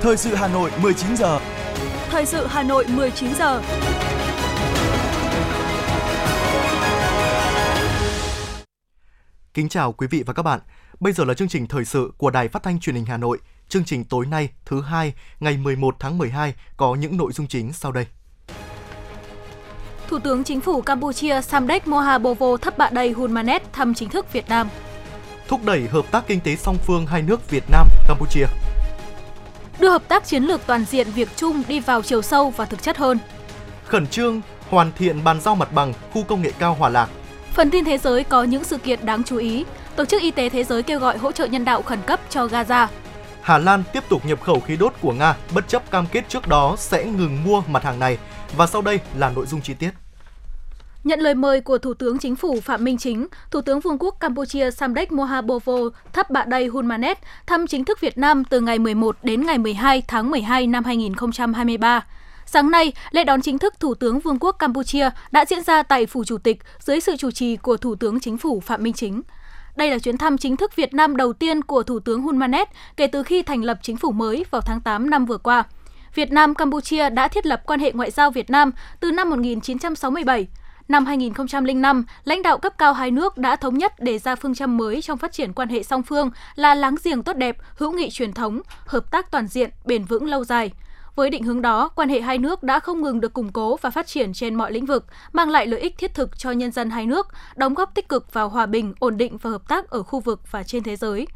Thời sự Hà Nội 19 giờ. Thời sự Hà Nội 19 giờ. Kính chào quý vị và các bạn. Bây giờ là chương trình thời sự của Đài Phát thanh Truyền hình Hà Nội. Chương trình tối nay, thứ hai, ngày 11 tháng 12 có những nội dung chính sau đây. Thủ tướng Chính phủ Campuchia Samdech Mohabovo Đầy Hunmanet thăm chính thức Việt Nam. Thúc đẩy hợp tác kinh tế song phương hai nước Việt Nam, Campuchia. Đưa hợp tác chiến lược toàn diện việc chung đi vào chiều sâu và thực chất hơn. Khẩn trương hoàn thiện bàn giao mặt bằng khu công nghệ cao Hòa Lạc. Phần tin thế giới có những sự kiện đáng chú ý. Tổ chức Y tế Thế giới kêu gọi hỗ trợ nhân đạo khẩn cấp cho Gaza. Hà Lan tiếp tục nhập khẩu khí đốt của Nga bất chấp cam kết trước đó sẽ ngừng mua mặt hàng này. Và sau đây là nội dung chi tiết. Nhận lời mời của Thủ tướng Chính phủ Phạm Minh Chính, Thủ tướng Vương quốc Campuchia Samdech Mohabovo Thấp Bạ Đầy Hunmanet thăm chính thức Việt Nam từ ngày 11 đến ngày 12 tháng 12 năm 2023. Sáng nay, lễ đón chính thức Thủ tướng Vương quốc Campuchia đã diễn ra tại Phủ Chủ tịch dưới sự chủ trì của Thủ tướng Chính phủ Phạm Minh Chính. Đây là chuyến thăm chính thức Việt Nam đầu tiên của Thủ tướng Hun Manet kể từ khi thành lập chính phủ mới vào tháng 8 năm vừa qua. Việt Nam Campuchia đã thiết lập quan hệ ngoại giao Việt Nam từ năm 1967. Năm 2005, lãnh đạo cấp cao hai nước đã thống nhất đề ra phương châm mới trong phát triển quan hệ song phương là láng giềng tốt đẹp, hữu nghị truyền thống, hợp tác toàn diện, bền vững lâu dài. Với định hướng đó, quan hệ hai nước đã không ngừng được củng cố và phát triển trên mọi lĩnh vực, mang lại lợi ích thiết thực cho nhân dân hai nước, đóng góp tích cực vào hòa bình, ổn định và hợp tác ở khu vực và trên thế giới.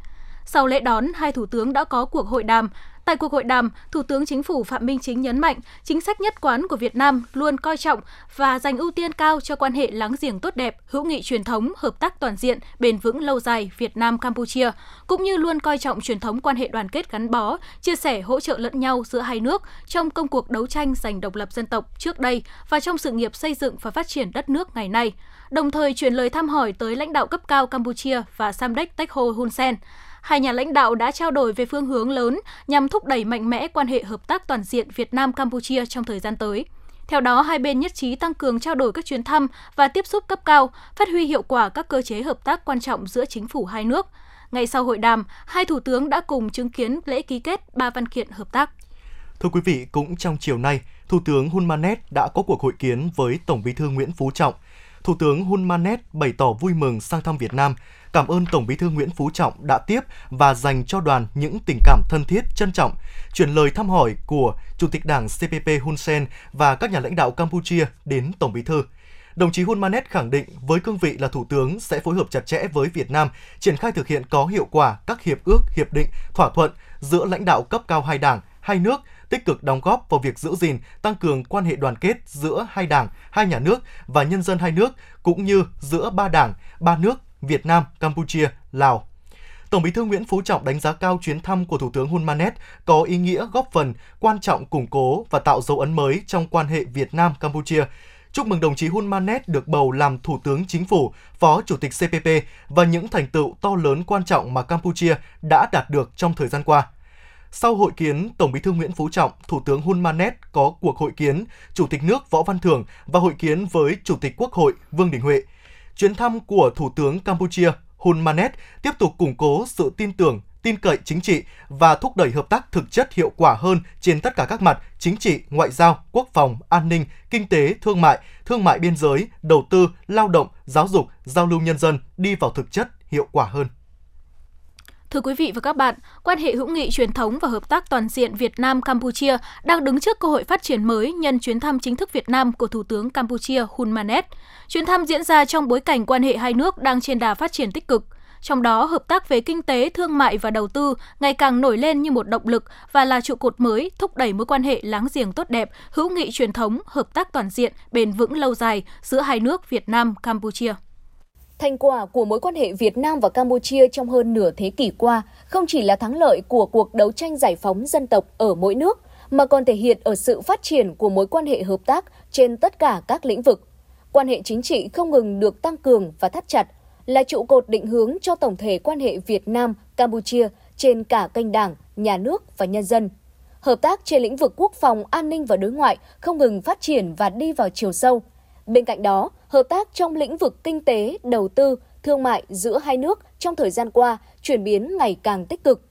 Sau lễ đón, hai thủ tướng đã có cuộc hội đàm, Tại cuộc hội đàm, Thủ tướng Chính phủ Phạm Minh Chính nhấn mạnh chính sách nhất quán của Việt Nam luôn coi trọng và dành ưu tiên cao cho quan hệ láng giềng tốt đẹp, hữu nghị truyền thống, hợp tác toàn diện, bền vững lâu dài Việt Nam Campuchia, cũng như luôn coi trọng truyền thống quan hệ đoàn kết gắn bó, chia sẻ hỗ trợ lẫn nhau giữa hai nước trong công cuộc đấu tranh giành độc lập dân tộc trước đây và trong sự nghiệp xây dựng và phát triển đất nước ngày nay. Đồng thời truyền lời thăm hỏi tới lãnh đạo cấp cao Campuchia và Samdech Techo Hun Sen hai nhà lãnh đạo đã trao đổi về phương hướng lớn nhằm thúc đẩy mạnh mẽ quan hệ hợp tác toàn diện Việt Nam Campuchia trong thời gian tới. Theo đó, hai bên nhất trí tăng cường trao đổi các chuyến thăm và tiếp xúc cấp cao, phát huy hiệu quả các cơ chế hợp tác quan trọng giữa chính phủ hai nước. Ngay sau hội đàm, hai thủ tướng đã cùng chứng kiến lễ ký kết ba văn kiện hợp tác. Thưa quý vị, cũng trong chiều nay, Thủ tướng Hun Manet đã có cuộc hội kiến với Tổng Bí thư Nguyễn Phú Trọng. Thủ tướng Hun Manet bày tỏ vui mừng sang thăm Việt Nam, cảm ơn Tổng Bí thư Nguyễn Phú Trọng đã tiếp và dành cho đoàn những tình cảm thân thiết, trân trọng, chuyển lời thăm hỏi của Chủ tịch Đảng CPP Hun Sen và các nhà lãnh đạo Campuchia đến Tổng Bí thư. Đồng chí Hun Manet khẳng định với cương vị là Thủ tướng sẽ phối hợp chặt chẽ với Việt Nam, triển khai thực hiện có hiệu quả các hiệp ước, hiệp định, thỏa thuận giữa lãnh đạo cấp cao hai đảng, hai nước, tích cực đóng góp vào việc giữ gìn, tăng cường quan hệ đoàn kết giữa hai đảng, hai nhà nước và nhân dân hai nước, cũng như giữa ba đảng, ba nước Việt Nam, Campuchia, Lào. Tổng Bí thư Nguyễn Phú Trọng đánh giá cao chuyến thăm của Thủ tướng Hun Manet có ý nghĩa góp phần quan trọng củng cố và tạo dấu ấn mới trong quan hệ Việt Nam Campuchia. Chúc mừng đồng chí Hun Manet được bầu làm Thủ tướng Chính phủ, Phó Chủ tịch CPP và những thành tựu to lớn quan trọng mà Campuchia đã đạt được trong thời gian qua. Sau hội kiến Tổng Bí thư Nguyễn Phú Trọng, Thủ tướng Hun Manet có cuộc hội kiến Chủ tịch nước Võ Văn Thưởng và hội kiến với Chủ tịch Quốc hội Vương Đình Huệ. Chuyến thăm của Thủ tướng Campuchia Hun Manet tiếp tục củng cố sự tin tưởng, tin cậy chính trị và thúc đẩy hợp tác thực chất hiệu quả hơn trên tất cả các mặt chính trị, ngoại giao, quốc phòng, an ninh, kinh tế, thương mại, thương mại biên giới, đầu tư, lao động, giáo dục, giao lưu nhân dân đi vào thực chất hiệu quả hơn. Thưa quý vị và các bạn, quan hệ hữu nghị truyền thống và hợp tác toàn diện Việt Nam Campuchia đang đứng trước cơ hội phát triển mới nhân chuyến thăm chính thức Việt Nam của Thủ tướng Campuchia Hun Manet. Chuyến thăm diễn ra trong bối cảnh quan hệ hai nước đang trên đà phát triển tích cực. Trong đó, hợp tác về kinh tế, thương mại và đầu tư ngày càng nổi lên như một động lực và là trụ cột mới thúc đẩy mối quan hệ láng giềng tốt đẹp, hữu nghị truyền thống, hợp tác toàn diện, bền vững lâu dài giữa hai nước Việt Nam Campuchia. Thành quả của mối quan hệ Việt Nam và Campuchia trong hơn nửa thế kỷ qua không chỉ là thắng lợi của cuộc đấu tranh giải phóng dân tộc ở mỗi nước, mà còn thể hiện ở sự phát triển của mối quan hệ hợp tác trên tất cả các lĩnh vực. Quan hệ chính trị không ngừng được tăng cường và thắt chặt, là trụ cột định hướng cho tổng thể quan hệ Việt Nam-Campuchia trên cả kênh đảng, nhà nước và nhân dân. Hợp tác trên lĩnh vực quốc phòng, an ninh và đối ngoại không ngừng phát triển và đi vào chiều sâu. Bên cạnh đó, hợp tác trong lĩnh vực kinh tế, đầu tư, thương mại giữa hai nước trong thời gian qua chuyển biến ngày càng tích cực.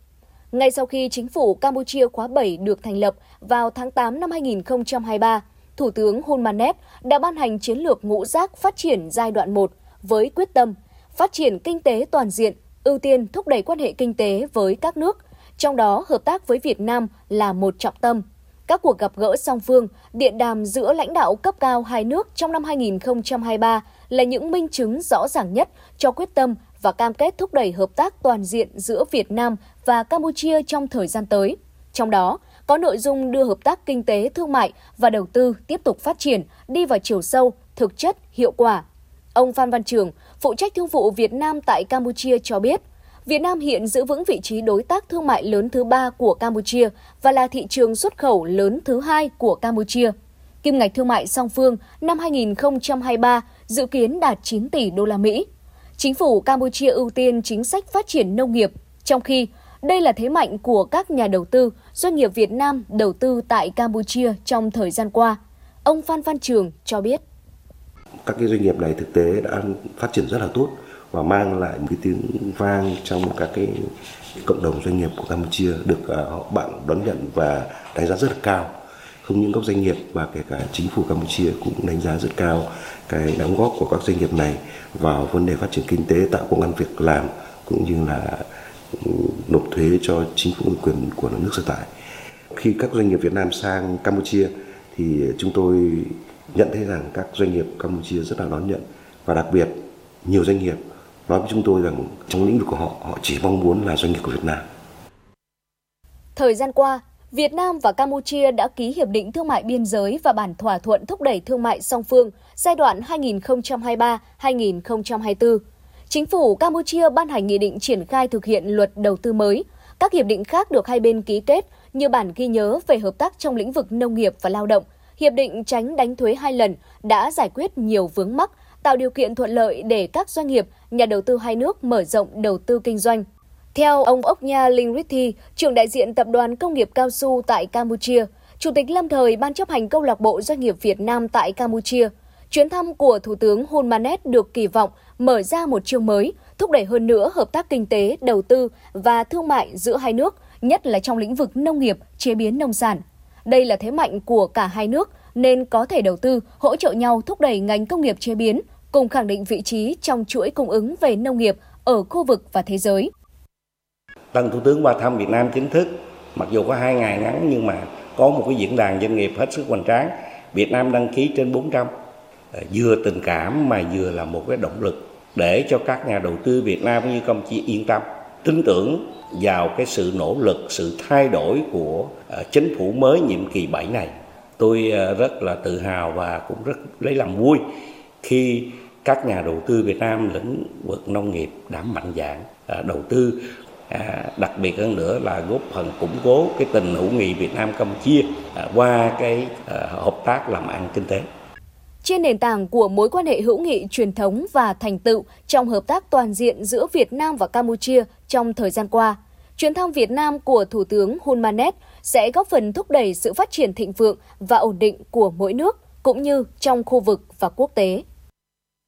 Ngay sau khi chính phủ Campuchia khóa 7 được thành lập vào tháng 8 năm 2023, Thủ tướng Hun Manet đã ban hành chiến lược ngũ giác phát triển giai đoạn 1 với quyết tâm phát triển kinh tế toàn diện, ưu tiên thúc đẩy quan hệ kinh tế với các nước, trong đó hợp tác với Việt Nam là một trọng tâm. Các cuộc gặp gỡ song phương, điện đàm giữa lãnh đạo cấp cao hai nước trong năm 2023 là những minh chứng rõ ràng nhất cho quyết tâm và cam kết thúc đẩy hợp tác toàn diện giữa Việt Nam và Campuchia trong thời gian tới. Trong đó, có nội dung đưa hợp tác kinh tế, thương mại và đầu tư tiếp tục phát triển, đi vào chiều sâu, thực chất, hiệu quả. Ông Phan Văn Trường, phụ trách thương vụ Việt Nam tại Campuchia cho biết, Việt Nam hiện giữ vững vị trí đối tác thương mại lớn thứ ba của Campuchia và là thị trường xuất khẩu lớn thứ hai của Campuchia. Kim ngạch thương mại song phương năm 2023 dự kiến đạt 9 tỷ đô la Mỹ. Chính phủ Campuchia ưu tiên chính sách phát triển nông nghiệp, trong khi đây là thế mạnh của các nhà đầu tư, doanh nghiệp Việt Nam đầu tư tại Campuchia trong thời gian qua. Ông Phan Văn Trường cho biết. Các cái doanh nghiệp này thực tế đã phát triển rất là tốt và mang lại một cái tiếng vang trong các cái cộng đồng doanh nghiệp của Campuchia được à, họ bạn đón nhận và đánh giá rất là cao. Không những các doanh nghiệp mà kể cả chính phủ Campuchia cũng đánh giá rất cao cái đóng góp của các doanh nghiệp này vào vấn đề phát triển kinh tế, tạo công an việc làm cũng như là ừ, nộp thuế cho chính phủ quyền của nước sở tại. Khi các doanh nghiệp Việt Nam sang Campuchia thì chúng tôi nhận thấy rằng các doanh nghiệp Campuchia rất là đón nhận và đặc biệt nhiều doanh nghiệp nói với chúng tôi rằng trong lĩnh vực của họ họ chỉ mong muốn là doanh nghiệp của Việt Nam. Thời gian qua, Việt Nam và Campuchia đã ký hiệp định thương mại biên giới và bản thỏa thuận thúc đẩy thương mại song phương giai đoạn 2023-2024 Chính phủ Campuchia ban hành nghị định triển khai thực hiện luật đầu tư mới. Các hiệp định khác được hai bên ký kết như bản ghi nhớ về hợp tác trong lĩnh vực nông nghiệp và lao động. Hiệp định tránh đánh thuế hai lần đã giải quyết nhiều vướng mắc, tạo điều kiện thuận lợi để các doanh nghiệp, nhà đầu tư hai nước mở rộng đầu tư kinh doanh. Theo ông ốc nhà Linh Rithi, trưởng đại diện Tập đoàn Công nghiệp Cao su tại Campuchia, Chủ tịch lâm thời Ban chấp hành Câu lạc bộ Doanh nghiệp Việt Nam tại Campuchia, chuyến thăm của Thủ tướng Hun Manet được kỳ vọng mở ra một chương mới, thúc đẩy hơn nữa hợp tác kinh tế, đầu tư và thương mại giữa hai nước, nhất là trong lĩnh vực nông nghiệp, chế biến nông sản. Đây là thế mạnh của cả hai nước nên có thể đầu tư, hỗ trợ nhau thúc đẩy ngành công nghiệp chế biến, cùng khẳng định vị trí trong chuỗi cung ứng về nông nghiệp ở khu vực và thế giới. Tân Thủ tướng qua thăm Việt Nam chính thức, mặc dù có hai ngày ngắn nhưng mà có một cái diễn đàn doanh nghiệp hết sức hoành tráng. Việt Nam đăng ký trên 400, ờ, vừa tình cảm mà vừa là một cái động lực để cho các nhà đầu tư Việt Nam như công ty yên tâm tin tưởng vào cái sự nỗ lực sự thay đổi của ờ, chính phủ mới nhiệm kỳ 7 này tôi ờ, rất là tự hào và cũng rất lấy làm vui khi các nhà đầu tư Việt Nam lĩnh vực nông nghiệp đã mạnh dạn à, đầu tư À, đặc biệt hơn nữa là góp phần củng cố cái tình hữu nghị Việt Nam Campuchia à, qua cái à, hợp tác làm ăn kinh tế trên nền tảng của mối quan hệ hữu nghị truyền thống và thành tựu trong hợp tác toàn diện giữa Việt Nam và Campuchia trong thời gian qua. Chuyến thăm Việt Nam của Thủ tướng Hun Manet sẽ góp phần thúc đẩy sự phát triển thịnh vượng và ổn định của mỗi nước, cũng như trong khu vực và quốc tế.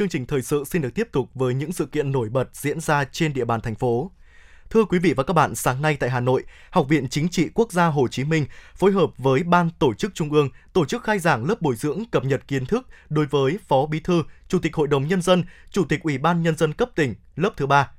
Chương trình thời sự xin được tiếp tục với những sự kiện nổi bật diễn ra trên địa bàn thành phố. Thưa quý vị và các bạn, sáng nay tại Hà Nội, Học viện Chính trị Quốc gia Hồ Chí Minh phối hợp với Ban Tổ chức Trung ương tổ chức khai giảng lớp bồi dưỡng cập nhật kiến thức đối với Phó Bí thư, Chủ tịch Hội đồng Nhân dân, Chủ tịch Ủy ban Nhân dân cấp tỉnh lớp thứ ba.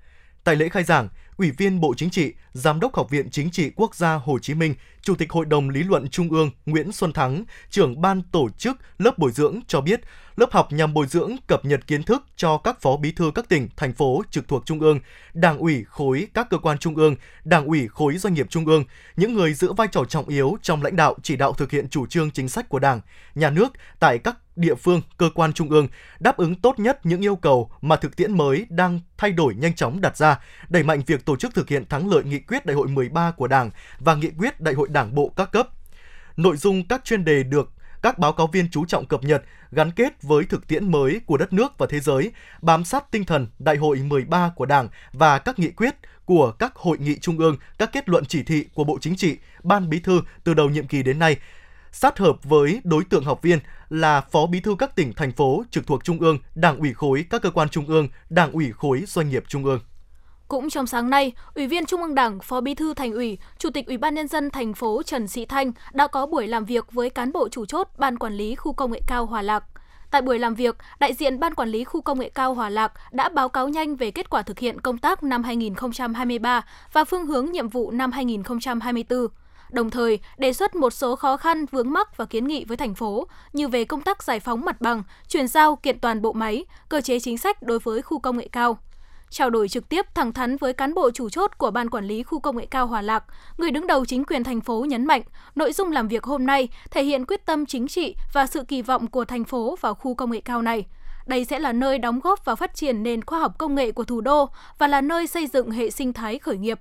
Tại lễ khai giảng, Ủy viên Bộ Chính trị, Giám đốc Học viện Chính trị Quốc gia Hồ Chí Minh, Chủ tịch Hội đồng Lý luận Trung ương Nguyễn Xuân Thắng, trưởng ban tổ chức lớp bồi dưỡng cho biết, lớp học nhằm bồi dưỡng cập nhật kiến thức cho các phó bí thư các tỉnh, thành phố trực thuộc Trung ương, Đảng ủy khối các cơ quan Trung ương, Đảng ủy khối doanh nghiệp Trung ương, những người giữ vai trò trọng yếu trong lãnh đạo chỉ đạo thực hiện chủ trương chính sách của Đảng, nhà nước tại các địa phương, cơ quan trung ương đáp ứng tốt nhất những yêu cầu mà thực tiễn mới đang thay đổi nhanh chóng đặt ra, đẩy mạnh việc tổ chức thực hiện thắng lợi nghị quyết Đại hội 13 của Đảng và nghị quyết Đại hội Đảng bộ các cấp. Nội dung các chuyên đề được các báo cáo viên chú trọng cập nhật, gắn kết với thực tiễn mới của đất nước và thế giới, bám sát tinh thần Đại hội 13 của Đảng và các nghị quyết của các hội nghị trung ương, các kết luận chỉ thị của Bộ Chính trị, Ban Bí thư từ đầu nhiệm kỳ đến nay, sát hợp với đối tượng học viên là phó bí thư các tỉnh, thành phố trực thuộc Trung ương, Đảng ủy khối các cơ quan Trung ương, Đảng ủy khối doanh nghiệp Trung ương. Cũng trong sáng nay, Ủy viên Trung ương Đảng, Phó Bí thư Thành ủy, Chủ tịch Ủy ban nhân dân thành phố Trần Sĩ Thanh đã có buổi làm việc với cán bộ chủ chốt Ban quản lý khu công nghệ cao Hòa Lạc. Tại buổi làm việc, đại diện Ban quản lý khu công nghệ cao Hòa Lạc đã báo cáo nhanh về kết quả thực hiện công tác năm 2023 và phương hướng nhiệm vụ năm 2024 đồng thời đề xuất một số khó khăn vướng mắc và kiến nghị với thành phố như về công tác giải phóng mặt bằng, chuyển giao kiện toàn bộ máy, cơ chế chính sách đối với khu công nghệ cao. Trao đổi trực tiếp thẳng thắn với cán bộ chủ chốt của Ban Quản lý Khu Công nghệ cao Hòa Lạc, người đứng đầu chính quyền thành phố nhấn mạnh, nội dung làm việc hôm nay thể hiện quyết tâm chính trị và sự kỳ vọng của thành phố vào khu công nghệ cao này. Đây sẽ là nơi đóng góp vào phát triển nền khoa học công nghệ của thủ đô và là nơi xây dựng hệ sinh thái khởi nghiệp.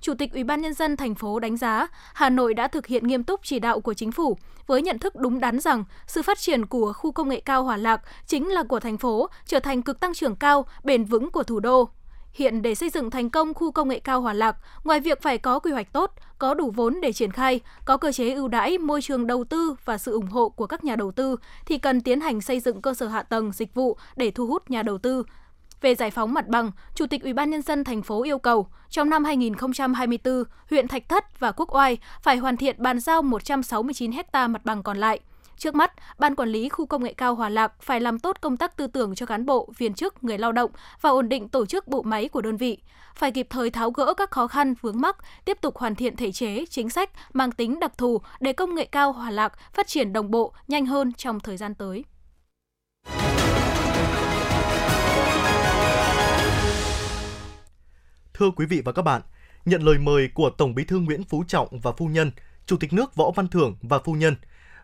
Chủ tịch Ủy ban nhân dân thành phố đánh giá Hà Nội đã thực hiện nghiêm túc chỉ đạo của chính phủ với nhận thức đúng đắn rằng sự phát triển của khu công nghệ cao Hòa Lạc chính là của thành phố, trở thành cực tăng trưởng cao, bền vững của thủ đô. Hiện để xây dựng thành công khu công nghệ cao Hòa Lạc, ngoài việc phải có quy hoạch tốt, có đủ vốn để triển khai, có cơ chế ưu đãi môi trường đầu tư và sự ủng hộ của các nhà đầu tư thì cần tiến hành xây dựng cơ sở hạ tầng dịch vụ để thu hút nhà đầu tư, về giải phóng mặt bằng, Chủ tịch Ủy ban nhân dân thành phố yêu cầu trong năm 2024, huyện Thạch Thất và Quốc Oai phải hoàn thiện bàn giao 169 ha mặt bằng còn lại. Trước mắt, Ban Quản lý Khu Công nghệ cao Hòa Lạc phải làm tốt công tác tư tưởng cho cán bộ, viên chức, người lao động và ổn định tổ chức bộ máy của đơn vị. Phải kịp thời tháo gỡ các khó khăn, vướng mắc, tiếp tục hoàn thiện thể chế, chính sách mang tính đặc thù để công nghệ cao Hòa Lạc phát triển đồng bộ, nhanh hơn trong thời gian tới. Thưa quý vị và các bạn, nhận lời mời của Tổng Bí thư Nguyễn Phú Trọng và phu nhân, Chủ tịch nước Võ Văn Thưởng và phu nhân,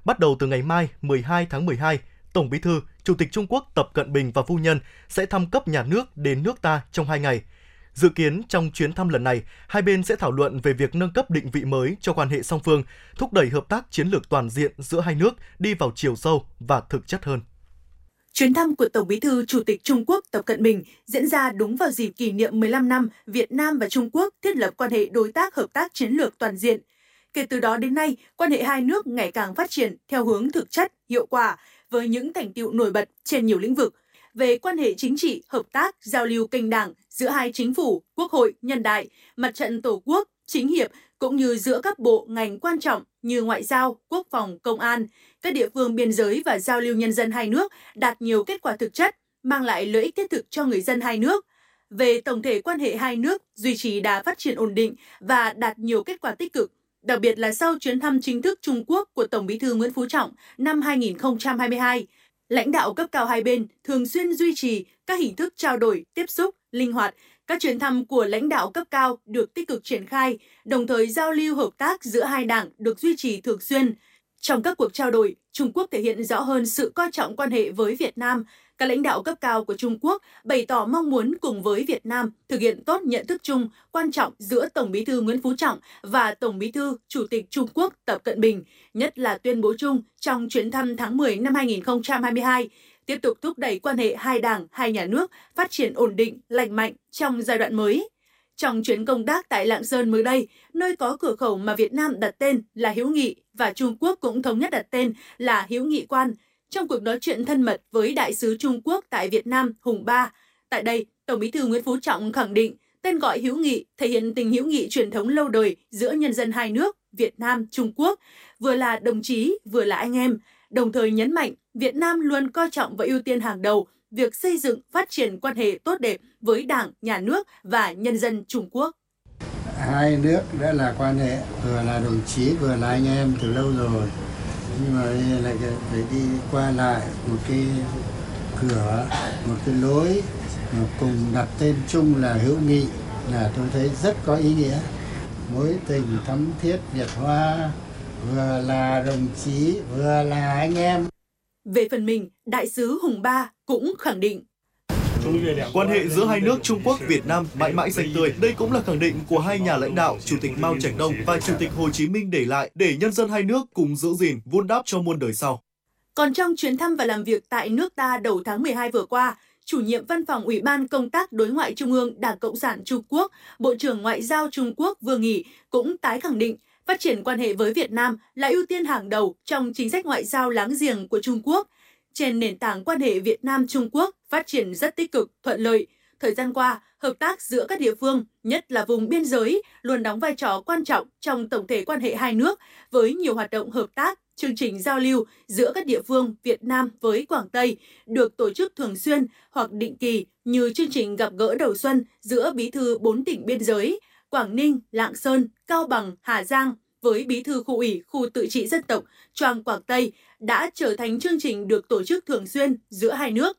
bắt đầu từ ngày mai 12 tháng 12, Tổng Bí thư, Chủ tịch Trung Quốc Tập Cận Bình và phu nhân sẽ thăm cấp nhà nước đến nước ta trong hai ngày. Dự kiến trong chuyến thăm lần này, hai bên sẽ thảo luận về việc nâng cấp định vị mới cho quan hệ song phương, thúc đẩy hợp tác chiến lược toàn diện giữa hai nước đi vào chiều sâu và thực chất hơn. Chuyến thăm của Tổng Bí thư Chủ tịch Trung Quốc Tập Cận Bình diễn ra đúng vào dịp kỷ niệm 15 năm Việt Nam và Trung Quốc thiết lập quan hệ đối tác hợp tác chiến lược toàn diện. Kể từ đó đến nay, quan hệ hai nước ngày càng phát triển theo hướng thực chất, hiệu quả với những thành tựu nổi bật trên nhiều lĩnh vực về quan hệ chính trị, hợp tác, giao lưu kênh đảng giữa hai chính phủ, quốc hội, nhân đại, mặt trận tổ quốc, chính hiệp cũng như giữa các bộ ngành quan trọng như ngoại giao, quốc phòng, công an, các địa phương biên giới và giao lưu nhân dân hai nước đạt nhiều kết quả thực chất, mang lại lợi ích thiết thực cho người dân hai nước. Về tổng thể quan hệ hai nước duy trì đà phát triển ổn định và đạt nhiều kết quả tích cực, đặc biệt là sau chuyến thăm chính thức Trung Quốc của Tổng Bí thư Nguyễn Phú Trọng năm 2022, lãnh đạo cấp cao hai bên thường xuyên duy trì các hình thức trao đổi, tiếp xúc, linh hoạt, các chuyến thăm của lãnh đạo cấp cao được tích cực triển khai, đồng thời giao lưu hợp tác giữa hai đảng được duy trì thường xuyên. Trong các cuộc trao đổi, Trung Quốc thể hiện rõ hơn sự coi trọng quan hệ với Việt Nam. Các lãnh đạo cấp cao của Trung Quốc bày tỏ mong muốn cùng với Việt Nam thực hiện tốt nhận thức chung quan trọng giữa Tổng Bí thư Nguyễn Phú Trọng và Tổng Bí thư Chủ tịch Trung Quốc Tập Cận Bình, nhất là tuyên bố chung trong chuyến thăm tháng 10 năm 2022 tiếp tục thúc đẩy quan hệ hai đảng, hai nhà nước phát triển ổn định, lành mạnh trong giai đoạn mới. Trong chuyến công tác tại Lạng Sơn mới đây, nơi có cửa khẩu mà Việt Nam đặt tên là Hiếu Nghị và Trung Quốc cũng thống nhất đặt tên là Hiếu Nghị Quan, trong cuộc nói chuyện thân mật với đại sứ Trung Quốc tại Việt Nam Hùng Ba. Tại đây, Tổng Bí thư Nguyễn Phú Trọng khẳng định tên gọi Hiếu Nghị thể hiện tình hữu nghị truyền thống lâu đời giữa nhân dân hai nước Việt Nam Trung Quốc, vừa là đồng chí, vừa là anh em, đồng thời nhấn mạnh Việt Nam luôn coi trọng và ưu tiên hàng đầu việc xây dựng phát triển quan hệ tốt đẹp với Đảng, Nhà nước và nhân dân Trung Quốc. Hai nước đã là quan hệ vừa là đồng chí vừa là anh em từ lâu rồi nhưng mà là phải đi qua lại một cái cửa một cái lối mà cùng đặt tên chung là hữu nghị là tôi thấy rất có ý nghĩa mối tình thắm thiết Việt Hoa vừa là đồng chí vừa là anh em về phần mình, đại sứ Hùng Ba cũng khẳng định. Quan hệ giữa hai nước Trung Quốc Việt Nam mãi mãi xanh tươi. Đây cũng là khẳng định của hai nhà lãnh đạo Chủ tịch Mao Trạch Đông và Chủ tịch Hồ Chí Minh để lại để nhân dân hai nước cùng giữ gìn, vun đắp cho muôn đời sau. Còn trong chuyến thăm và làm việc tại nước ta đầu tháng 12 vừa qua, chủ nhiệm văn phòng Ủy ban Công tác Đối ngoại Trung ương Đảng Cộng sản Trung Quốc, Bộ trưởng Ngoại giao Trung Quốc Vương Nghị cũng tái khẳng định phát triển quan hệ với Việt Nam là ưu tiên hàng đầu trong chính sách ngoại giao láng giềng của Trung Quốc. Trên nền tảng quan hệ Việt Nam-Trung Quốc phát triển rất tích cực, thuận lợi, thời gian qua, hợp tác giữa các địa phương, nhất là vùng biên giới, luôn đóng vai trò quan trọng trong tổng thể quan hệ hai nước với nhiều hoạt động hợp tác chương trình giao lưu giữa các địa phương Việt Nam với Quảng Tây được tổ chức thường xuyên hoặc định kỳ như chương trình gặp gỡ đầu xuân giữa bí thư bốn tỉnh biên giới Quảng Ninh, Lạng Sơn, Cao Bằng, Hà Giang với bí thư khu ủy khu tự trị dân tộc Choang Quảng Tây đã trở thành chương trình được tổ chức thường xuyên giữa hai nước.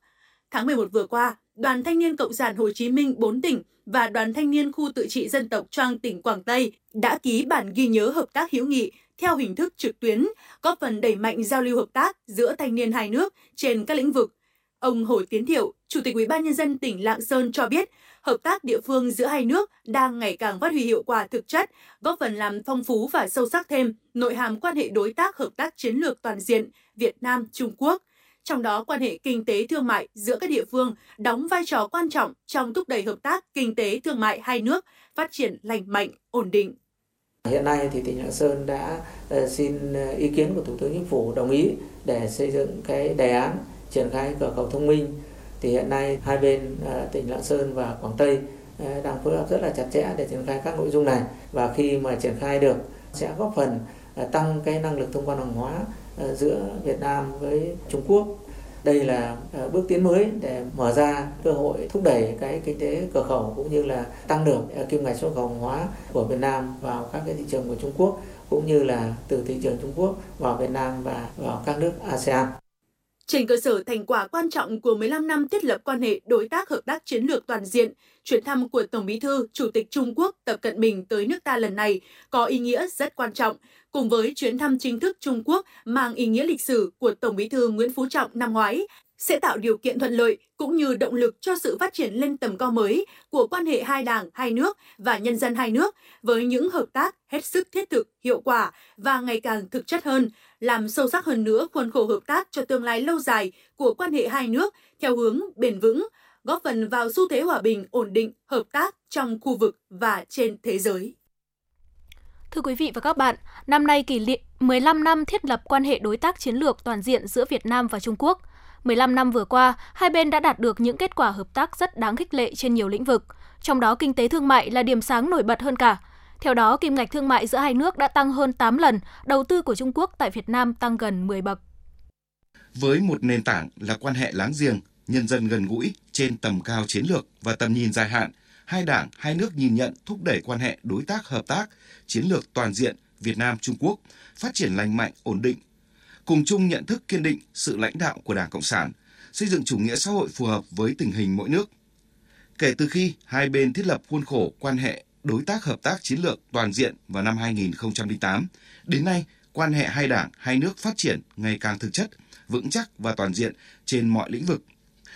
Tháng 11 vừa qua, Đoàn Thanh niên Cộng sản Hồ Chí Minh 4 tỉnh và Đoàn Thanh niên khu tự trị dân tộc Choang tỉnh Quảng Tây đã ký bản ghi nhớ hợp tác hữu nghị theo hình thức trực tuyến, góp phần đẩy mạnh giao lưu hợp tác giữa thanh niên hai nước trên các lĩnh vực. Ông Hồ Tiến Thiệu, Chủ tịch Ủy ban nhân dân tỉnh Lạng Sơn cho biết, hợp tác địa phương giữa hai nước đang ngày càng phát huy hiệu quả thực chất, góp phần làm phong phú và sâu sắc thêm nội hàm quan hệ đối tác hợp tác chiến lược toàn diện Việt Nam Trung Quốc. Trong đó, quan hệ kinh tế thương mại giữa các địa phương đóng vai trò quan trọng trong thúc đẩy hợp tác kinh tế thương mại hai nước phát triển lành mạnh, ổn định. Hiện nay thì tỉnh Lạng Sơn đã ờ, xin ờ, ý kiến của Thủ tướng Chính phủ đồng ý để xây dựng cái đề án triển khai cửa khẩu thông minh. Thì hiện nay hai bên à, tỉnh Lạng Sơn và Quảng Tây à, đang phối hợp rất là chặt chẽ để triển khai các nội dung này và khi mà triển khai được, sẽ góp phần à, tăng cái năng lực thông quan hàng hóa giữa Việt Nam với Trung Quốc đây là bước tiến mới để mở ra cơ hội thúc đẩy cái kinh tế cửa khẩu cũng như là tăng được kim ngạch xuất khẩu hàng hóa của Việt Nam vào các cái thị trường của Trung Quốc, cũng như là từ thị trường Trung Quốc vào Việt Nam và vào các nước ASEAN. Trên cơ sở thành quả quan trọng của 15 năm thiết lập quan hệ đối tác hợp tác chiến lược toàn diện, chuyến thăm của Tổng Bí thư, Chủ tịch Trung Quốc Tập Cận Bình tới nước ta lần này có ý nghĩa rất quan trọng, cùng với chuyến thăm chính thức Trung Quốc mang ý nghĩa lịch sử của Tổng Bí thư Nguyễn Phú Trọng năm ngoái, sẽ tạo điều kiện thuận lợi cũng như động lực cho sự phát triển lên tầm cao mới của quan hệ hai đảng, hai nước và nhân dân hai nước với những hợp tác hết sức thiết thực, hiệu quả và ngày càng thực chất hơn, làm sâu sắc hơn nữa khuôn khổ hợp tác cho tương lai lâu dài của quan hệ hai nước theo hướng bền vững, góp phần vào xu thế hòa bình, ổn định, hợp tác trong khu vực và trên thế giới. Thưa quý vị và các bạn, năm nay kỷ niệm 15 năm thiết lập quan hệ đối tác chiến lược toàn diện giữa Việt Nam và Trung Quốc. 15 năm vừa qua, hai bên đã đạt được những kết quả hợp tác rất đáng khích lệ trên nhiều lĩnh vực, trong đó kinh tế thương mại là điểm sáng nổi bật hơn cả. Theo đó, kim ngạch thương mại giữa hai nước đã tăng hơn 8 lần, đầu tư của Trung Quốc tại Việt Nam tăng gần 10 bậc. Với một nền tảng là quan hệ láng giềng, nhân dân gần gũi trên tầm cao chiến lược và tầm nhìn dài hạn, hai đảng, hai nước nhìn nhận thúc đẩy quan hệ đối tác hợp tác, chiến lược toàn diện Việt Nam Trung Quốc phát triển lành mạnh, ổn định, cùng chung nhận thức kiên định sự lãnh đạo của Đảng Cộng sản, xây dựng chủ nghĩa xã hội phù hợp với tình hình mỗi nước. Kể từ khi hai bên thiết lập khuôn khổ quan hệ đối tác hợp tác chiến lược toàn diện vào năm 2008, đến nay quan hệ hai đảng, hai nước phát triển ngày càng thực chất, vững chắc và toàn diện trên mọi lĩnh vực.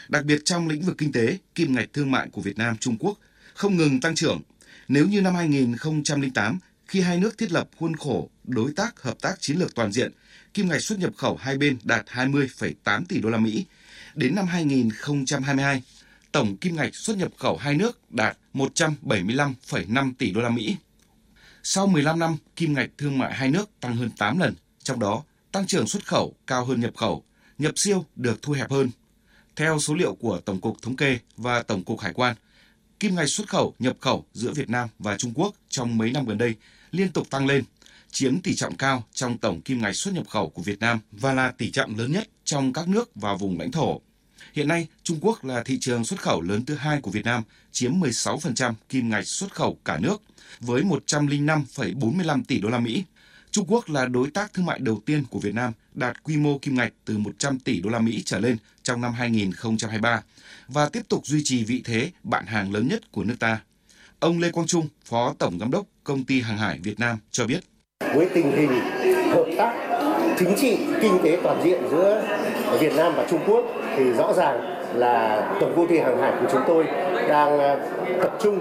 Đặc biệt trong lĩnh vực kinh tế, kim ngạch thương mại của Việt Nam Trung Quốc không ngừng tăng trưởng. Nếu như năm 2008, khi hai nước thiết lập khuôn khổ đối tác hợp tác chiến lược toàn diện, kim ngạch xuất nhập khẩu hai bên đạt 20,8 tỷ đô la Mỹ. Đến năm 2022, tổng kim ngạch xuất nhập khẩu hai nước đạt 175,5 tỷ đô la Mỹ. Sau 15 năm, kim ngạch thương mại hai nước tăng hơn 8 lần, trong đó tăng trưởng xuất khẩu cao hơn nhập khẩu, nhập siêu được thu hẹp hơn. Theo số liệu của Tổng cục Thống kê và Tổng cục Hải quan, kim ngạch xuất khẩu nhập khẩu giữa Việt Nam và Trung Quốc trong mấy năm gần đây liên tục tăng lên, chiếm tỷ trọng cao trong tổng kim ngạch xuất nhập khẩu của Việt Nam và là tỷ trọng lớn nhất trong các nước và vùng lãnh thổ. Hiện nay, Trung Quốc là thị trường xuất khẩu lớn thứ hai của Việt Nam, chiếm 16% kim ngạch xuất khẩu cả nước với 105,45 tỷ đô la Mỹ. Trung Quốc là đối tác thương mại đầu tiên của Việt Nam đạt quy mô kim ngạch từ 100 tỷ đô la Mỹ trở lên trong năm 2023 và tiếp tục duy trì vị thế bạn hàng lớn nhất của nước ta. Ông Lê Quang Trung, Phó Tổng Giám đốc Công ty Hàng hải Việt Nam cho biết. Với tình hình hợp tác chính trị, kinh tế toàn diện giữa Việt Nam và Trung Quốc thì rõ ràng là tổng công ty hàng hải của chúng tôi đang ờ, tập trung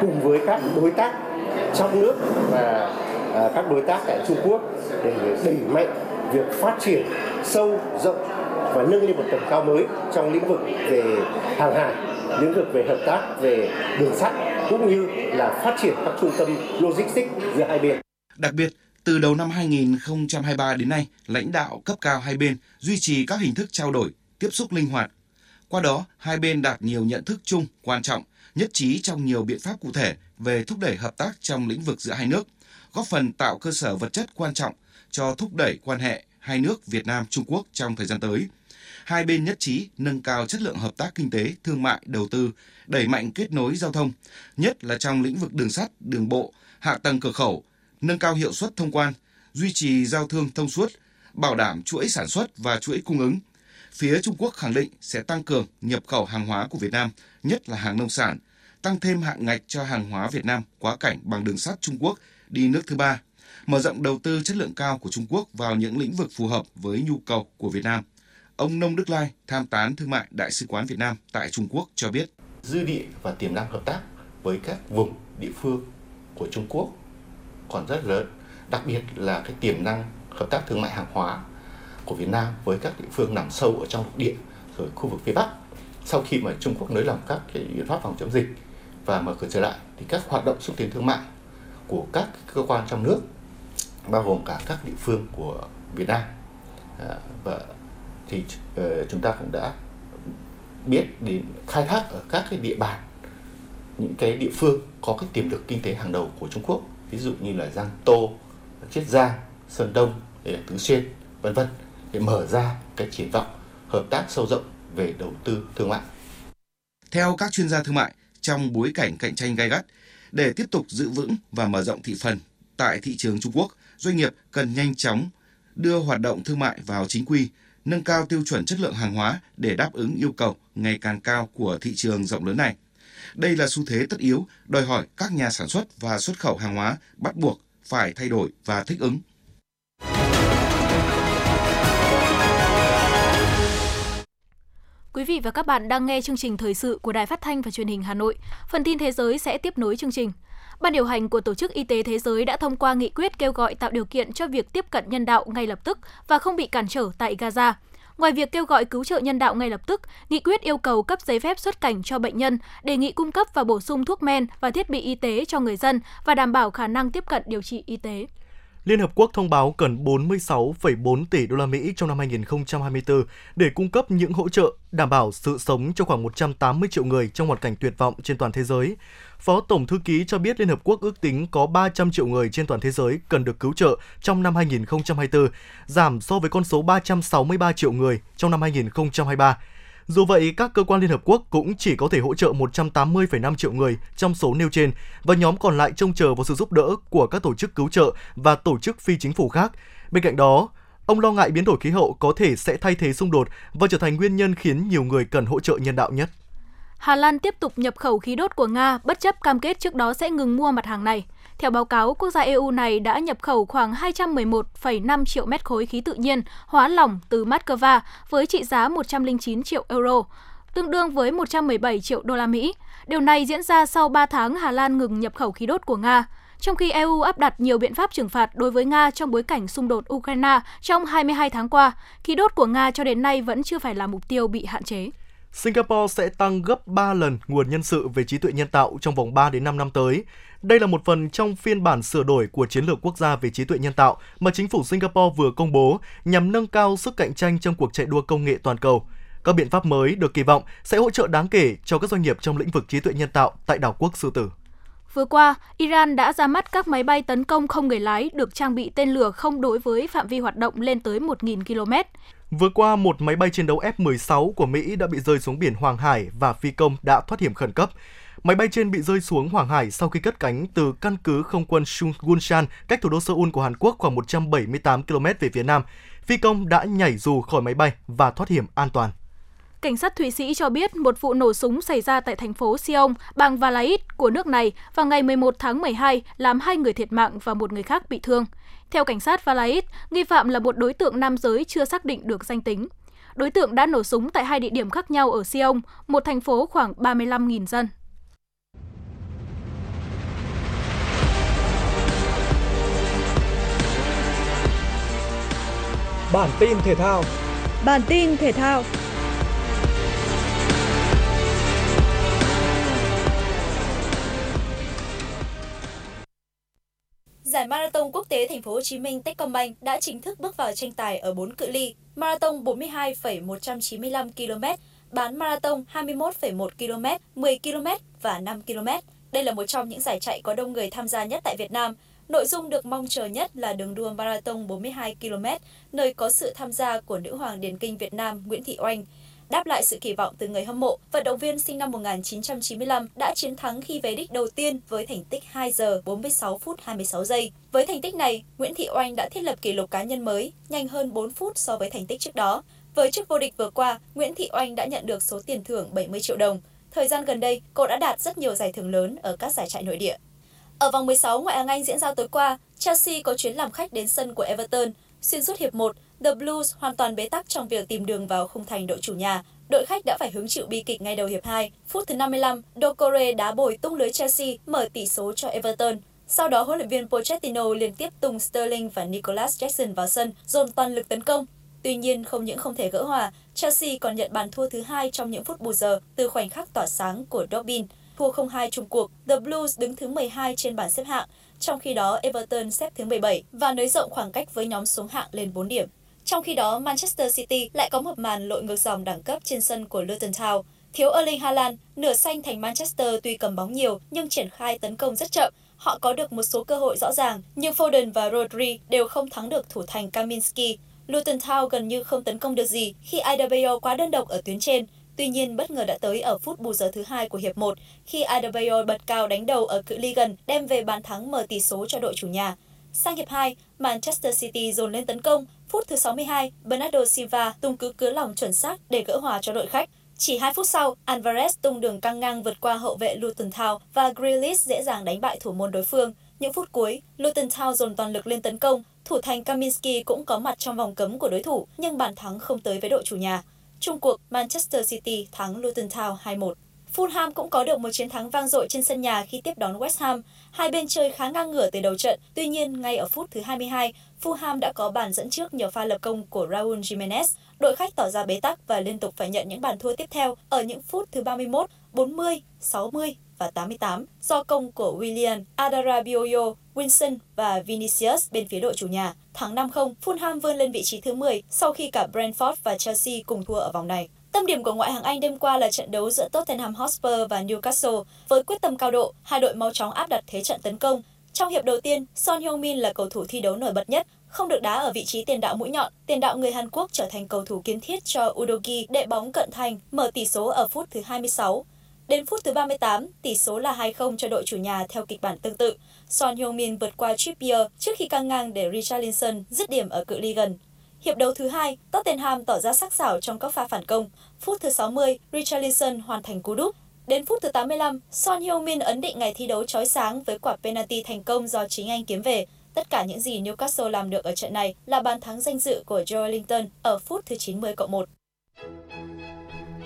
cùng với các đối tác trong nước và ờ, các đối tác tại Trung Quốc để đẩy mạnh việc phát triển sâu rộng và nâng lên một tầm cao mới trong lĩnh vực về hàng hải, lĩnh vực về hợp tác về đường sắt cũng như là phát triển các trung tâm logistics giữa hai bên. Đặc biệt, từ đầu năm 2023 đến nay, lãnh đạo cấp cao hai bên duy trì các hình thức trao đổi, tiếp xúc linh hoạt. Qua đó, hai bên đạt nhiều nhận thức chung quan trọng, nhất trí trong nhiều biện pháp cụ thể về thúc đẩy hợp tác trong lĩnh vực giữa hai nước, góp phần tạo cơ sở vật chất quan trọng cho thúc đẩy quan hệ hai nước Việt Nam Trung Quốc trong thời gian tới. Hai bên nhất trí nâng cao chất lượng hợp tác kinh tế, thương mại, đầu tư, đẩy mạnh kết nối giao thông, nhất là trong lĩnh vực đường sắt, đường bộ, hạ tầng cửa khẩu, nâng cao hiệu suất thông quan, duy trì giao thương thông suốt, bảo đảm chuỗi sản xuất và chuỗi cung ứng. Phía Trung Quốc khẳng định sẽ tăng cường nhập khẩu hàng hóa của Việt Nam, nhất là hàng nông sản, tăng thêm hạng ngạch cho hàng hóa Việt Nam quá cảnh bằng đường sắt Trung Quốc đi nước thứ ba, mở rộng đầu tư chất lượng cao của Trung Quốc vào những lĩnh vực phù hợp với nhu cầu của Việt Nam. Ông Nông Đức Lai, tham tán thương mại Đại sứ quán Việt Nam tại Trung Quốc cho biết. Dư địa và tiềm năng hợp tác với các vùng địa phương của Trung Quốc còn rất lớn, đặc biệt là cái tiềm năng hợp tác thương mại hàng hóa của Việt Nam với các địa phương nằm sâu ở trong lục địa rồi khu vực phía Bắc. Sau khi mà Trung Quốc nới lỏng các cái biện pháp phòng chống dịch và mở cửa trở lại thì các hoạt động xúc tiến thương mại của các cơ quan trong nước bao gồm cả các địa phương của Việt Nam à, và thì uh, chúng ta cũng đã biết đến khai thác ở các cái địa bàn những cái địa phương có cái tiềm lực kinh tế hàng đầu của Trung Quốc ví dụ như là Giang Tô, Chiết Giang, Sơn Đông, Tứ Xuyên, vân vân để mở ra cái triển vọng hợp tác sâu rộng về đầu tư thương mại. Theo các chuyên gia thương mại, trong bối cảnh cạnh tranh gay gắt, để tiếp tục giữ vững và mở rộng thị phần tại thị trường Trung Quốc, doanh nghiệp cần nhanh chóng đưa hoạt động thương mại vào chính quy, nâng cao tiêu chuẩn chất lượng hàng hóa để đáp ứng yêu cầu ngày càng cao của thị trường rộng lớn này. Đây là xu thế tất yếu, đòi hỏi các nhà sản xuất và xuất khẩu hàng hóa bắt buộc phải thay đổi và thích ứng. Quý vị và các bạn đang nghe chương trình thời sự của Đài Phát thanh và Truyền hình Hà Nội. Phần tin thế giới sẽ tiếp nối chương trình. Ban điều hành của Tổ chức Y tế Thế giới đã thông qua nghị quyết kêu gọi tạo điều kiện cho việc tiếp cận nhân đạo ngay lập tức và không bị cản trở tại Gaza. Ngoài việc kêu gọi cứu trợ nhân đạo ngay lập tức, nghị quyết yêu cầu cấp giấy phép xuất cảnh cho bệnh nhân, đề nghị cung cấp và bổ sung thuốc men và thiết bị y tế cho người dân và đảm bảo khả năng tiếp cận điều trị y tế. Liên Hợp Quốc thông báo cần 46,4 tỷ đô la Mỹ trong năm 2024 để cung cấp những hỗ trợ đảm bảo sự sống cho khoảng 180 triệu người trong hoàn cảnh tuyệt vọng trên toàn thế giới. Phó Tổng Thư ký cho biết Liên Hợp Quốc ước tính có 300 triệu người trên toàn thế giới cần được cứu trợ trong năm 2024, giảm so với con số 363 triệu người trong năm 2023. Dù vậy, các cơ quan Liên Hợp Quốc cũng chỉ có thể hỗ trợ 180,5 triệu người trong số nêu trên và nhóm còn lại trông chờ vào sự giúp đỡ của các tổ chức cứu trợ và tổ chức phi chính phủ khác. Bên cạnh đó, ông lo ngại biến đổi khí hậu có thể sẽ thay thế xung đột và trở thành nguyên nhân khiến nhiều người cần hỗ trợ nhân đạo nhất. Hà Lan tiếp tục nhập khẩu khí đốt của Nga bất chấp cam kết trước đó sẽ ngừng mua mặt hàng này. Theo báo cáo, quốc gia EU này đã nhập khẩu khoảng 211,5 triệu mét khối khí tự nhiên hóa lỏng từ Moscow với trị giá 109 triệu euro, tương đương với 117 triệu đô la Mỹ. Điều này diễn ra sau 3 tháng Hà Lan ngừng nhập khẩu khí đốt của Nga. Trong khi EU áp đặt nhiều biện pháp trừng phạt đối với Nga trong bối cảnh xung đột Ukraine trong 22 tháng qua, khí đốt của Nga cho đến nay vẫn chưa phải là mục tiêu bị hạn chế. Singapore sẽ tăng gấp 3 lần nguồn nhân sự về trí tuệ nhân tạo trong vòng 3 đến 5 năm tới. Đây là một phần trong phiên bản sửa đổi của chiến lược quốc gia về trí tuệ nhân tạo mà chính phủ Singapore vừa công bố nhằm nâng cao sức cạnh tranh trong cuộc chạy đua công nghệ toàn cầu. Các biện pháp mới được kỳ vọng sẽ hỗ trợ đáng kể cho các doanh nghiệp trong lĩnh vực trí tuệ nhân tạo tại đảo quốc Sư Tử. Vừa qua, Iran đã ra mắt các máy bay tấn công không người lái được trang bị tên lửa không đối với phạm vi hoạt động lên tới 1.000 km. Vừa qua, một máy bay chiến đấu F-16 của Mỹ đã bị rơi xuống biển Hoàng Hải và phi công đã thoát hiểm khẩn cấp. Máy bay trên bị rơi xuống Hoàng Hải sau khi cất cánh từ căn cứ không quân Gunshan cách thủ đô Seoul của Hàn Quốc khoảng 178 km về phía nam. Phi công đã nhảy dù khỏi máy bay và thoát hiểm an toàn. Cảnh sát Thụy Sĩ cho biết một vụ nổ súng xảy ra tại thành phố Sion, bang Valais của nước này vào ngày 11 tháng 12 làm hai người thiệt mạng và một người khác bị thương. Theo cảnh sát Valais, nghi phạm là một đối tượng nam giới chưa xác định được danh tính. Đối tượng đã nổ súng tại hai địa điểm khác nhau ở Sion, một thành phố khoảng 35.000 dân. Bản tin thể thao Bản tin thể thao Giải Marathon Quốc tế Thành phố Hồ Chí Minh Techcombank đã chính thức bước vào tranh tài ở 4 cự ly: Marathon 42,195 km, bán marathon 21,1 km, 10 km và 5 km. Đây là một trong những giải chạy có đông người tham gia nhất tại Việt Nam. Nội dung được mong chờ nhất là đường đua marathon 42 km, nơi có sự tham gia của nữ hoàng điền kinh Việt Nam Nguyễn Thị Oanh. Đáp lại sự kỳ vọng từ người hâm mộ, vận động viên sinh năm 1995 đã chiến thắng khi về đích đầu tiên với thành tích 2 giờ 46 phút 26 giây. Với thành tích này, Nguyễn Thị Oanh đã thiết lập kỷ lục cá nhân mới, nhanh hơn 4 phút so với thành tích trước đó. Với chức vô địch vừa qua, Nguyễn Thị Oanh đã nhận được số tiền thưởng 70 triệu đồng. Thời gian gần đây, cô đã đạt rất nhiều giải thưởng lớn ở các giải chạy nội địa. Ở vòng 16 ngoại hạng Anh diễn ra tối qua, Chelsea có chuyến làm khách đến sân của Everton. Xuyên suốt hiệp 1, The Blues hoàn toàn bế tắc trong việc tìm đường vào khung thành đội chủ nhà. Đội khách đã phải hứng chịu bi kịch ngay đầu hiệp 2. Phút thứ 55, Doucouré đá bồi tung lưới Chelsea mở tỷ số cho Everton. Sau đó, huấn luyện viên Pochettino liên tiếp tung Sterling và Nicholas Jackson vào sân, dồn toàn lực tấn công. Tuy nhiên, không những không thể gỡ hòa, Chelsea còn nhận bàn thua thứ hai trong những phút bù giờ từ khoảnh khắc tỏa sáng của Dobbin. Thua 0-2 chung cuộc, The Blues đứng thứ 12 trên bảng xếp hạng, trong khi đó Everton xếp thứ 17 và nới rộng khoảng cách với nhóm xuống hạng lên 4 điểm. Trong khi đó, Manchester City lại có một màn lội ngược dòng đẳng cấp trên sân của Luton Town. Thiếu Erling Haaland, nửa xanh thành Manchester tuy cầm bóng nhiều nhưng triển khai tấn công rất chậm. Họ có được một số cơ hội rõ ràng, nhưng Foden và Rodri đều không thắng được thủ thành Kaminski. Luton Town gần như không tấn công được gì khi Adebayo quá đơn độc ở tuyến trên. Tuy nhiên, bất ngờ đã tới ở phút bù giờ thứ hai của hiệp 1 khi Adebayo bật cao đánh đầu ở cự ly gần đem về bàn thắng mở tỷ số cho đội chủ nhà. Sang hiệp 2, Manchester City dồn lên tấn công. Phút thứ 62, Bernardo Silva tung cứ cứa lòng chuẩn xác để gỡ hòa cho đội khách. Chỉ 2 phút sau, Alvarez tung đường căng ngang vượt qua hậu vệ Luton Town và Grealish dễ dàng đánh bại thủ môn đối phương. Những phút cuối, Luton Town dồn toàn lực lên tấn công. Thủ thành Kaminski cũng có mặt trong vòng cấm của đối thủ, nhưng bàn thắng không tới với đội chủ nhà. Trung cuộc, Manchester City thắng Luton Town 2-1. Fulham cũng có được một chiến thắng vang dội trên sân nhà khi tiếp đón West Ham. Hai bên chơi khá ngang ngửa từ đầu trận, tuy nhiên ngay ở phút thứ 22, Fulham đã có bàn dẫn trước nhờ pha lập công của Raul Jimenez. Đội khách tỏ ra bế tắc và liên tục phải nhận những bàn thua tiếp theo ở những phút thứ 31, 40, 60 và 88 do công của William, Adarabioyo, Wilson và Vinicius bên phía đội chủ nhà. Thắng 5-0, Fulham vươn lên vị trí thứ 10 sau khi cả Brentford và Chelsea cùng thua ở vòng này. Tâm điểm của ngoại hạng Anh đêm qua là trận đấu giữa Tottenham Hotspur và Newcastle. Với quyết tâm cao độ, hai đội mau chóng áp đặt thế trận tấn công. Trong hiệp đầu tiên, Son Heung-min là cầu thủ thi đấu nổi bật nhất, không được đá ở vị trí tiền đạo mũi nhọn, tiền đạo người Hàn Quốc trở thành cầu thủ kiến thiết cho Udogi đệ bóng cận thành, mở tỷ số ở phút thứ 26. Đến phút thứ 38, tỷ số là 2-0 cho đội chủ nhà theo kịch bản tương tự. Son Heung-min vượt qua Trippier trước khi căng ngang để Richarlison dứt điểm ở cự ly gần. Hiệp đấu thứ hai, Tottenham tỏ ra sắc sảo trong các pha phản công. Phút thứ 60, Richarlison hoàn thành cú đúp. Đến phút thứ 85, Son Heung-min ấn định ngày thi đấu chói sáng với quả penalty thành công do chính anh kiếm về. Tất cả những gì Newcastle làm được ở trận này là bàn thắng danh dự của Joe Linton ở phút thứ 90 cộng 1.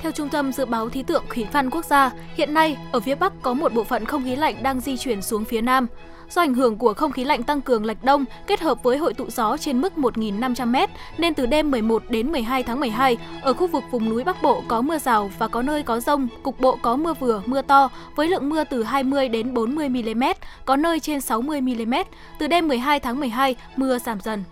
Theo Trung tâm Dự báo Khí tượng Thủy văn Quốc gia, hiện nay ở phía Bắc có một bộ phận không khí lạnh đang di chuyển xuống phía Nam. Do ảnh hưởng của không khí lạnh tăng cường lệch đông kết hợp với hội tụ gió trên mức 1.500m nên từ đêm 11 đến 12 tháng 12, ở khu vực vùng núi Bắc Bộ có mưa rào và có nơi có rông, cục bộ có mưa vừa, mưa to với lượng mưa từ 20 đến 40 mm, có nơi trên 60 mm. Từ đêm 12 tháng 12, mưa giảm dần.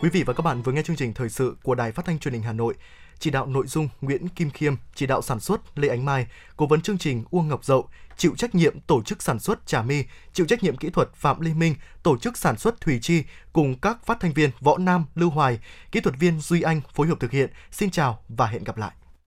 Quý vị và các bạn vừa nghe chương trình thời sự của Đài Phát thanh Truyền hình Hà Nội chỉ đạo nội dung Nguyễn Kim Khiêm, chỉ đạo sản xuất Lê Ánh Mai, cố vấn chương trình Uông Ngọc Dậu, chịu trách nhiệm tổ chức sản xuất Trà My, chịu trách nhiệm kỹ thuật Phạm Lê Minh, tổ chức sản xuất Thủy Chi cùng các phát thanh viên Võ Nam, Lưu Hoài, kỹ thuật viên Duy Anh phối hợp thực hiện. Xin chào và hẹn gặp lại.